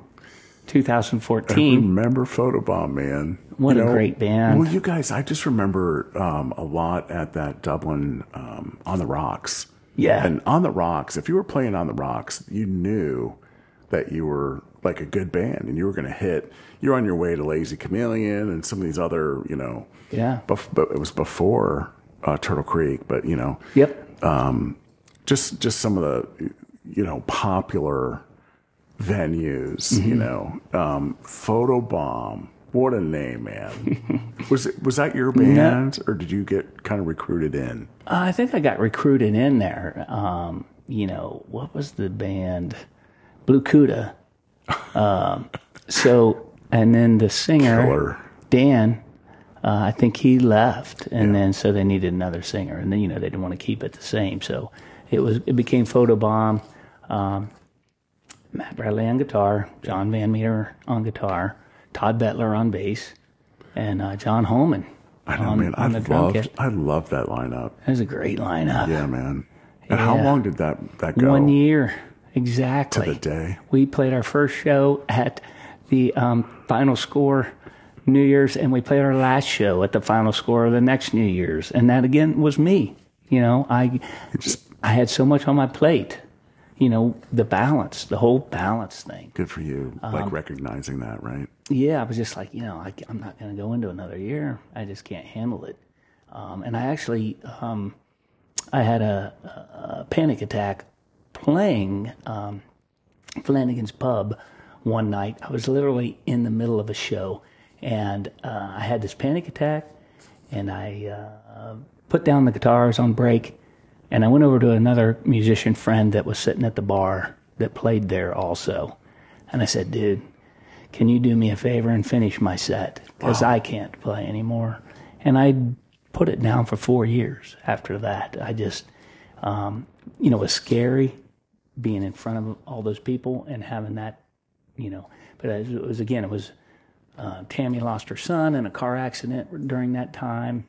2014. remember Photobomb, man. What You a great band. Well, you guys, I just remember um, a lot at that Dublin um, on the Rocks. Yeah. And on the Rocks, if you were playing on the Rocks, you knew that you were like a good band and you were going to hit. You're on your way to Lazy Chameleon and some of these other, you know. Yeah. Bef- but it was before uh, Turtle Creek, but you know, Yep. Um, just just some of the you know popular venues Mm-hmm. you know um photobomb What a name, man. was it, was that your band, or did you get kind of recruited in? I think I got recruited in there. Um, you know, what was the band? Blue Cuda. Um, so, and then the singer, Killer. Dan, uh, I think he left, and then so they needed another singer, and then you know they didn't want to keep it the same, so it was it became Photobomb. Um, Matt Bradley on guitar, John Van Meter on guitar, Todd Bettler on bass, and uh, John Holman I know, on, man. On the drum loved, kit. I loved that lineup. That was a great lineup. Yeah, man. And how long did that that go? One year, exactly. To the day. We played our first show at the um, final score New Year's, and we played our last show at the final score of the next New Year's, and that again was me. You know, I just I had so much on my plate. You know, the balance, the whole balance thing. good for you, Um, like recognizing that, right? Yeah, I was just like, you know, I, am not going to go into another year. I just can't handle it. Um, and I actually, um, I had a, a, a panic attack playing um, Flanagan's Pub one night. I was literally in the middle of a show, and uh, I had this panic attack, and I uh, put down the guitars on break, and I went over to another musician friend that was sitting at the bar that played there also, and I said, "Dude." can you do me a favor and finish my set because I can't play anymore. And I put it down for four years after that. I just, um, you know, it was scary being in front of all those people and having that, you know. But it was again, it was uh, Tammy lost her son in a car accident during that time,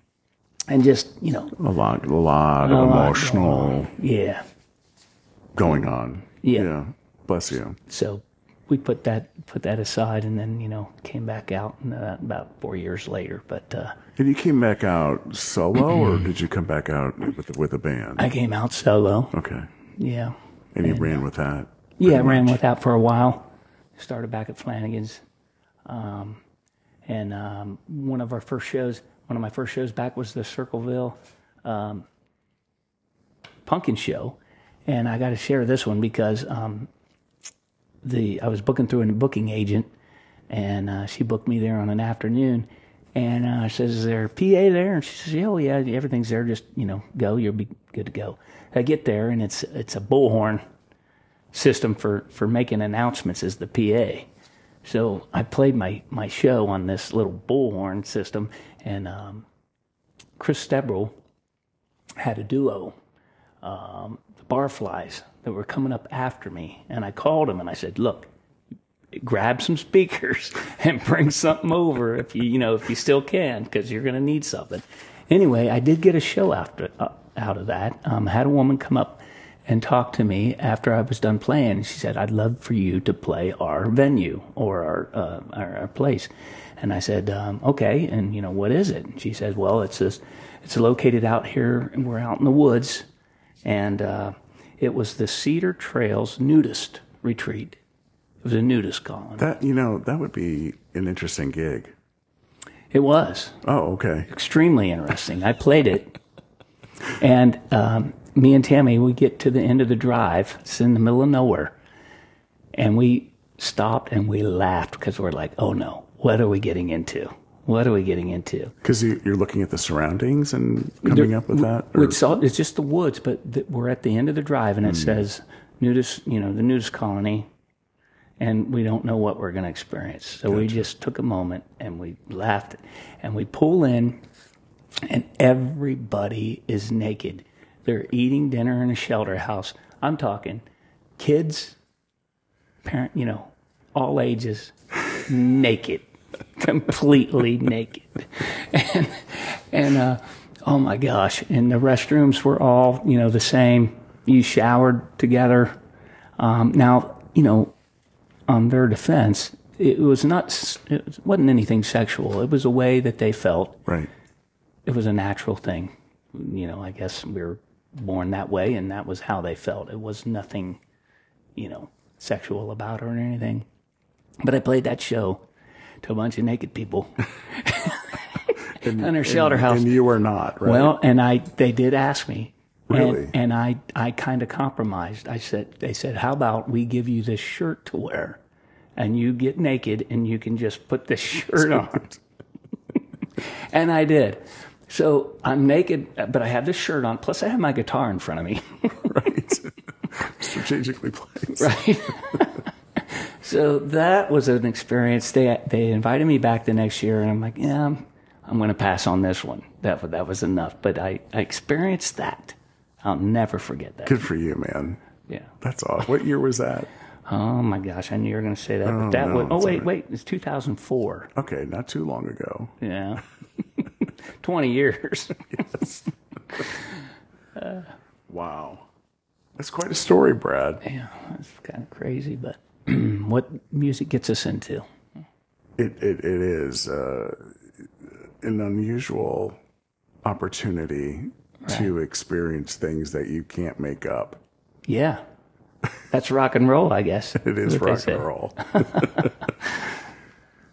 and just you know, A lot, a lot of lot going emotional yeah. going on. Yeah. Bless you. So we put that put that aside, and then you know came back out uh, about four years later. But uh, And you came back out solo, or did you come back out with with a band? I came out solo. okay. Yeah. And you ran with that. Yeah, I ran with that for a while. Started back at Flanagan's. Um, and um, one of our first shows, one of my first shows back was the Circleville um, Pumpkin Show. And I got to share this one because um, the I was booking through a booking agent, and uh, she booked me there on an afternoon. And uh, says, "Is there a PA there?" And she says, "Yeah, oh yeah, everything's there. Just you know, go. You'll be good to go." I get there, and it's it's a bullhorn system for for making announcements as the PA. So I played my my show on this little bullhorn system, and um, Chris Stebrel had a duo, um, the Barflies, that were coming up after me, and I called him and I said, "Look, grab some speakers and bring something over if you you know if you still can because you're going to need something." Anyway, I did get a show after uh, out of that. Um, I had a woman come up and talk to me after I was done playing. She said, "I'd love for you to play our venue or our uh, our, our place." And I said, um, "Okay." And you know, what is it? And she says, "Well, it's this. It's located out here, and we're out in the woods, and uh, it was the Cedar Trails Nudist Retreat. It was a nudist colony. That you know that would be an interesting gig. It was." Oh, okay. extremely interesting. I played it, and um, me and Tammy, we get to the end of the drive. It's in the middle of nowhere, and we stopped and we laughed because we're like, "Oh no, what are we getting into? What are we getting into?" Because you, you're looking at the surroundings and coming up with that. It's all, it's just the woods, but th- we're at the end of the drive, and it hmm. says nudist, you know, the nudist colony, and we don't know what we're going to experience. So we just took a moment and we laughed, and we pull in, and everybody is naked. They're eating dinner in a shelter house. I'm talking kids, parent, you know, all ages, naked, completely naked, and and uh, oh my gosh! And the restrooms were all you know the same. You showered together. Um, now you know, on their defense, it was not, it wasn't anything sexual. It was a way that they felt right. it was a natural thing. You know, I guess we were born that way, and that was how they felt. It was nothing, you know, sexual about it or anything. But I played that show to a bunch of naked people in their shelter house. And you were not, right? Well, and I they did ask me. Really? And, and I I kind of compromised. I said they said, "How about we give you this shirt to wear?" and you get naked and you can just put this shirt on. and I did. So I'm naked, but I have this shirt on. Plus, I have my guitar in front of me. right. Strategically placed. right. So that was an experience. They they invited me back the next year, and I'm like, yeah, I'm, I'm going to pass on this one. That that was enough. But I, I experienced that. I'll never forget that. Good for you, man. Yeah. That's awesome. What year was that? Oh my gosh, I knew you were going to say that. but oh, that no, was, oh wait, right. wait, it's 2004. Okay, not too long ago. Yeah. 20 years. Yes. Wow. That's quite a story, Brad. yeah, that's kind of crazy, but what music gets us into? It it, it is uh, an unusual opportunity to experience things that you can't make up. Yeah. That's rock and roll, I guess. It is rock and roll.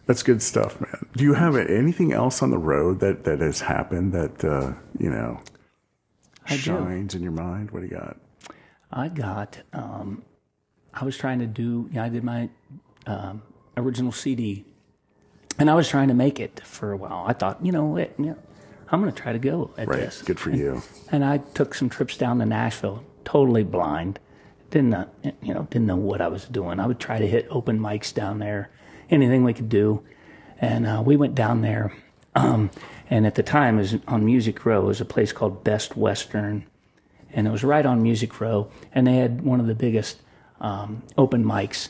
That's good stuff, man. Do you have anything else on the road that, that has happened that uh, you know I do. shines in your mind? What do you got? I got, um, I was trying to do, I did my um, original CD and I was trying to make it for a while. I thought, you know what, yeah, I'm going to try to go at Right. this. Good for you. And I took some trips down to Nashville, totally blind. Didn't know, you know, didn't know what I was doing. I would try to hit open mics down there, anything we could do. And uh, we went down there. Um, and at the time, it was on Music Row. It was a place called Best Western, and it was right on Music Row. And they had one of the biggest um, open mics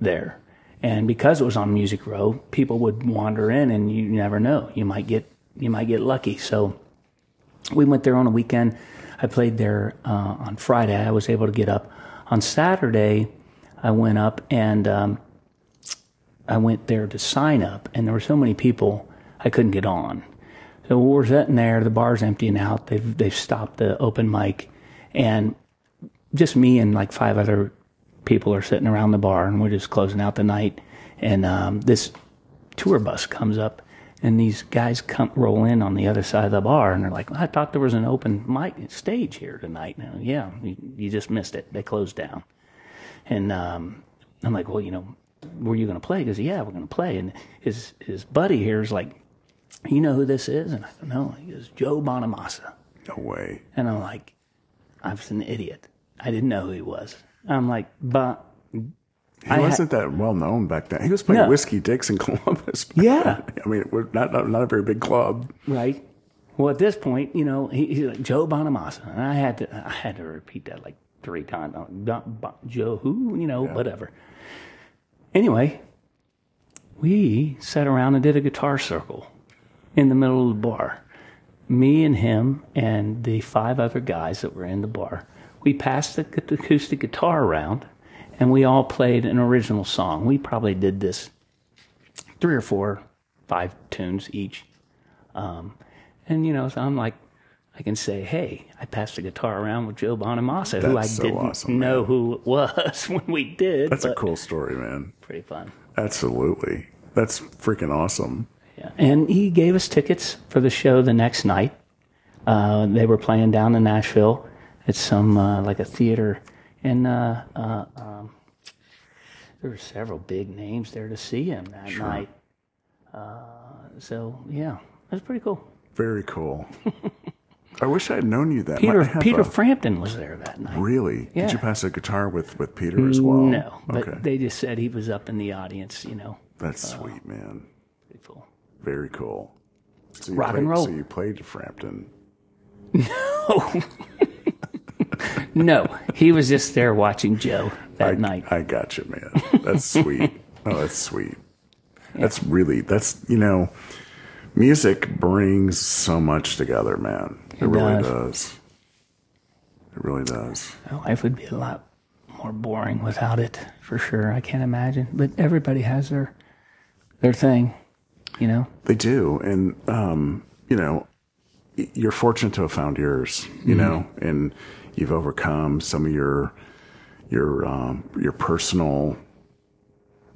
there. And because it was on Music Row, people would wander in, and you never know. You might get you might get lucky. So we went there on a weekend. I played there uh, on Friday. I was able to get up. On Saturday, I went up and um, I went there to sign up, and there were so many people I couldn't get on. So we're sitting there, the bar's emptying out. They've they've stopped the open mic, and just me and like five other people are sitting around the bar, and we're just closing out the night. And um, this tour bus comes up, and these guys come roll in on the other side of the bar, and they're like, "I thought there was an open mic stage here tonight." And like, yeah, you, you just missed it. They closed down. And um, I'm like, well, you know, were you going to play? He goes, yeah, we're going to play. And his his buddy here is like, you know who this is? And I don't know. He goes, Joe Bonamassa. No way. And I'm like, I was an idiot. I didn't know who he was. I'm like, but He I wasn't that well known back then. He was playing No. Whiskey Dicks in Columbus. Yeah. I mean, we're not, not not a very big club. right. Well, at this point, you know, he, he's like Joe Bonamassa, and I had to I had to repeat that like three times. I'm "Bon- Bon- Joe who? You know, whatever. Anyway, we sat around and did a guitar circle in the middle of the bar. Me and him and the five other guys that were in the bar. We passed the acoustic guitar around, and we all played an original song. We probably did this three or four, five tunes each. Um, and you know, so I'm like, I can say, hey, I passed the guitar around with Joe Bonamassa, who I so didn't awesome, know who it was when we did. That's a cool story, man. Pretty fun. Absolutely. That's freaking awesome. Yeah. And he gave us tickets for the show the next night. Uh, they were playing down in Nashville at some uh, like a theater, and uh, uh, um, there were several big names there to see him that night. Uh, so yeah, that's pretty cool. Very cool. I wish I had known you that. Peter Peter a- Frampton was there that night. really? Yeah. Did you pass a guitar with with Peter as well? No, but Okay. they just said he was up in the audience. You know, That's sweet, man. pretty cool. Very cool. So you Rock played, and roll. So you played Frampton. No, he was just there watching Joe that I, night. I got you, man. That's sweet. Oh, that's sweet. That's really that's you know, music brings so much together, man. It, It really does. does. It really does. Life would be a lot more boring without it, for sure. I can't imagine. But everybody has their their thing, you know. They do, and um, you know, you're fortunate to have found yours. Mm-hmm. You know, and you've overcome some of your your um, your personal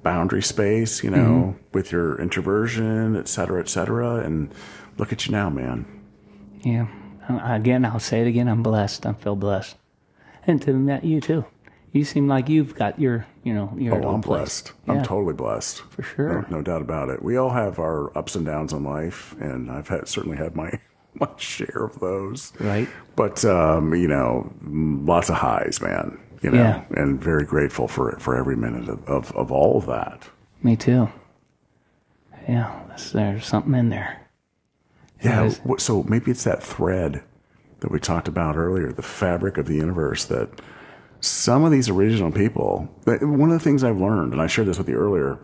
boundary space. You know, Mm-hmm. with your introversion, et cetera, et cetera. And look at you now, man. Yeah. Uh, Again, I'll say it again. I'm blessed. I feel blessed, and to met you too. you seem like you've got your, you know, your. Oh, I'm blessed. Yeah, I'm totally blessed. for sure. No, no doubt about it. We all have our ups and downs in life, and I've had certainly had my my share of those. Right. But um, you know, lots of highs, man. You know, Yeah. and very grateful for for every minute of, of, of all of that. Me too. Yeah, there's something in there. Yeah. So maybe it's that thread that we talked about earlier, the fabric of the universe that some of these original people, one of the things I've learned, and I shared this with you earlier,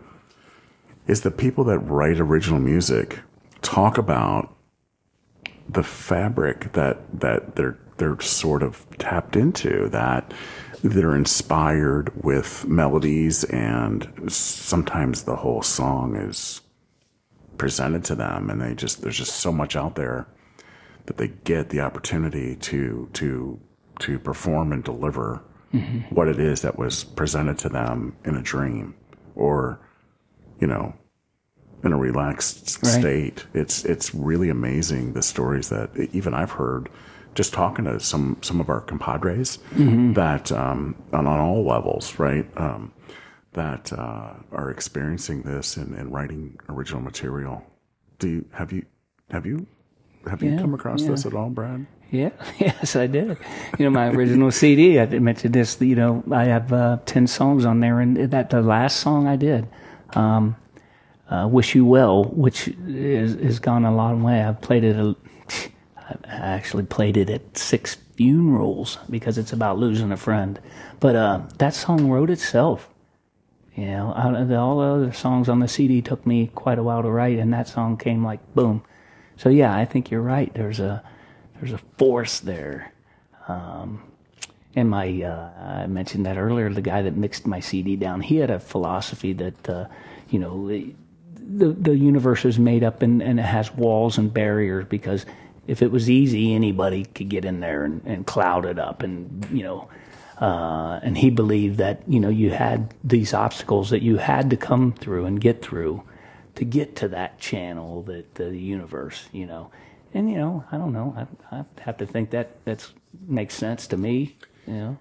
is the people that write original music talk about the fabric that, that they're, they're sort of tapped into that they're inspired with melodies and sometimes the whole song is presented to them and they just there's just so much out there that they get the opportunity to to to perform and deliver mm-hmm. what it is that was presented to them in a dream or you know in a relaxed Right. state it's it's really amazing the stories that even I've heard just talking to some some of our compadres that um on, on all levels right um that uh, are experiencing this and, and writing original material. Do you have you have you have you come across yeah. this at all, Brad? Yeah, yes, I did. You know, my original CD, I mentioned this, you know, I have uh, 10 songs on there, and that the last song I did, um, uh, Wish You Well, which is, has gone a long way. I've played it, a, I actually played it at six funerals because it's about losing a friend. But uh, that song wrote itself. You know, the, all the other songs on the CD took me quite a while to write, and that song came like boom. So yeah, I think you're right. There's a there's a force there. Um, and my uh, I mentioned that earlier. The guy that mixed my CD down, he had a philosophy that uh, you know the the universe is made up and, and it has walls and barriers because if it was easy, anybody could get in there and, and cloud it up and you know. Uh, and he believed that you know you had these obstacles that you had to come through and get through to get to that channel that the universe you know and you know i don't know i, I have to think that that's makes sense to me you know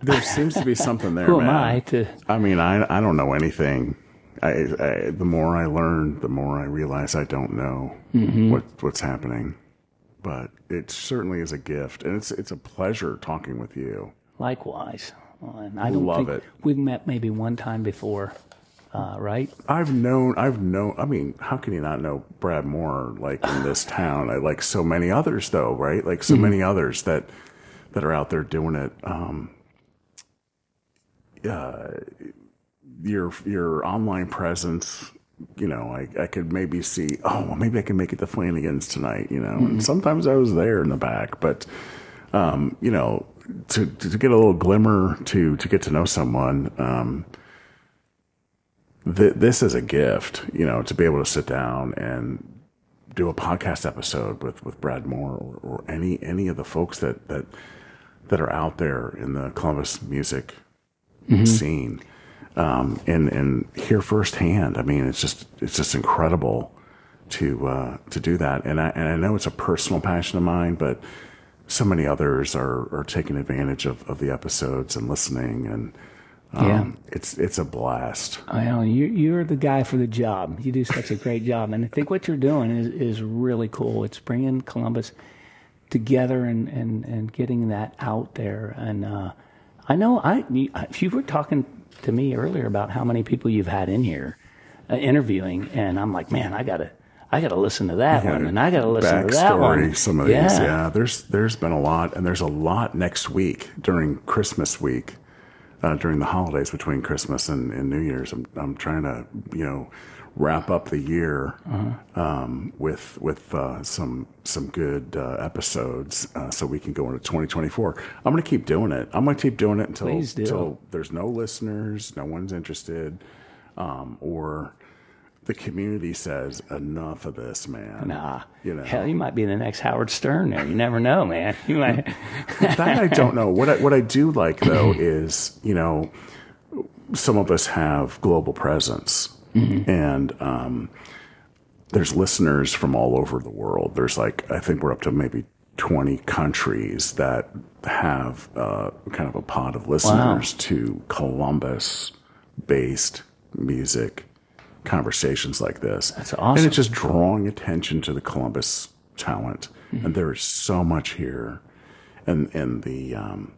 There seems to be something there. who am man. i to I mean, I I don't know anything. I, I the more I learn, the more I realize I don't know Mm-hmm. what what's happening. But it certainly is a gift, and it's it's a pleasure talking with you. likewise and i don't Love think it. we've met maybe one time before uh, right I've known, I've known, I mean, how can you not know Brad Moore like in this town? I like so many others though, right? Like so many others that, that are out there doing it. Um, uh, your, your online presence, you know, I, I could maybe see, oh, well, maybe I can make it to Flanagan's tonight, you know, and sometimes I was there in the back, but, um, you know, to, to get a little glimmer to, to get to know someone, um, th- this is a gift, you know, to be able to sit down and do a podcast episode with, with Brad Moore or, or any any of the folks that, that that are out there in the Columbus music scene, um, and and hear firsthand. I mean, it's just it's just incredible to uh, to do that. And I and I know it's a personal passion of mine, but so many others are are taking advantage of, of the episodes and listening and. Um, Yeah. it's it's a blast. Well, you, you're the guy for the job. You do such a great job, and I think what you're doing is, is really cool. It's bringing Columbus together and, and, and getting that out there. And uh, I know I you, you were talking to me earlier about how many people you've had in here uh, interviewing, and I'm like, man, I gotta I gotta listen to that one, and I gotta listen to that one. Some of these, yeah. There's there's been a lot, and there's a lot next week during Christmas week, uh, during the holidays between Christmas and, and New Year's. I'm I'm trying to you know wrap up the year Uh-huh. um, with with uh, some some good uh, episodes, uh, so we can go into 2024. I'm going to keep doing it. I'm going to keep doing it until do. until there's no listeners, no one's interested, um, or the community says enough of this, man. Nah, You know. hell, you might be the next Howard Stern. There, you never know, man. You might. that I don't know. What I, what I do like though is you know some of us have global presence, and um, there's listeners from all over the world. There's like I think we're up to maybe 20 countries that have uh, kind of a pod of listeners to Columbus based music conversations like this. That's awesome. And it's just drawing attention to the Columbus talent. And there is so much here. And, and the, um,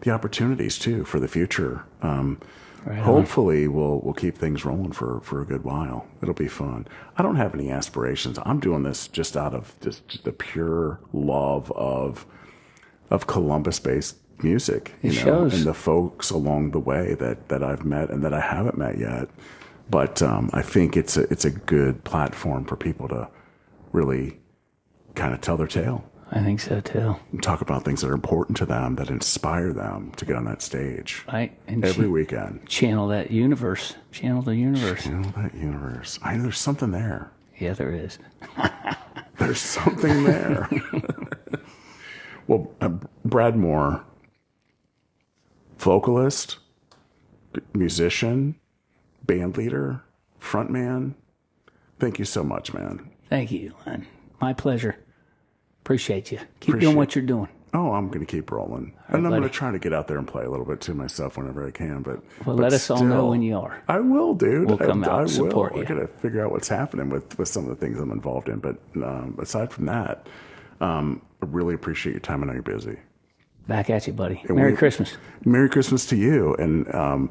the opportunities too for the future. Um, hopefully we'll, we'll keep things rolling for, for a good while. It'll be fun. I don't have any aspirations. I'm doing this just out of just, just the pure love of, of Columbus based music, you It know, shows. and the folks along the way that, that I've met and that I haven't met yet. But, um, I think it's a, it's a good platform for people to really kind of tell their tale I think so too. and talk about things that are important to them, that inspire them to get on that stage Right? And every cha- weekend. channel that universe. Channel the universe. Know, that universe. I know there's something there. Yeah, there is. There's something there. well, uh, Brad Moore, vocalist, musician, band leader, frontman. Thank you so much, man. Thank you, Len. My pleasure. Appreciate you. Keep Appreciate- doing what you're doing. Oh, I'm going to keep rolling. and I'm going to try to get out there and play a little bit too myself whenever I can. But, Well, but let us all know when you are. I will, dude. We'll come I, out I and support will. you. I got to figure out what's happening with, with some of the things I'm involved in. But um, aside from that, um, I really appreciate your time. I know you're busy. Back at you, buddy. Merry we- Christmas. Merry Christmas to you. And um,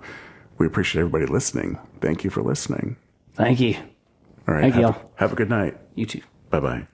we appreciate everybody listening. Thank you for listening. Thank you. All right. Thank have, y'all. have a good night. You too. Bye bye.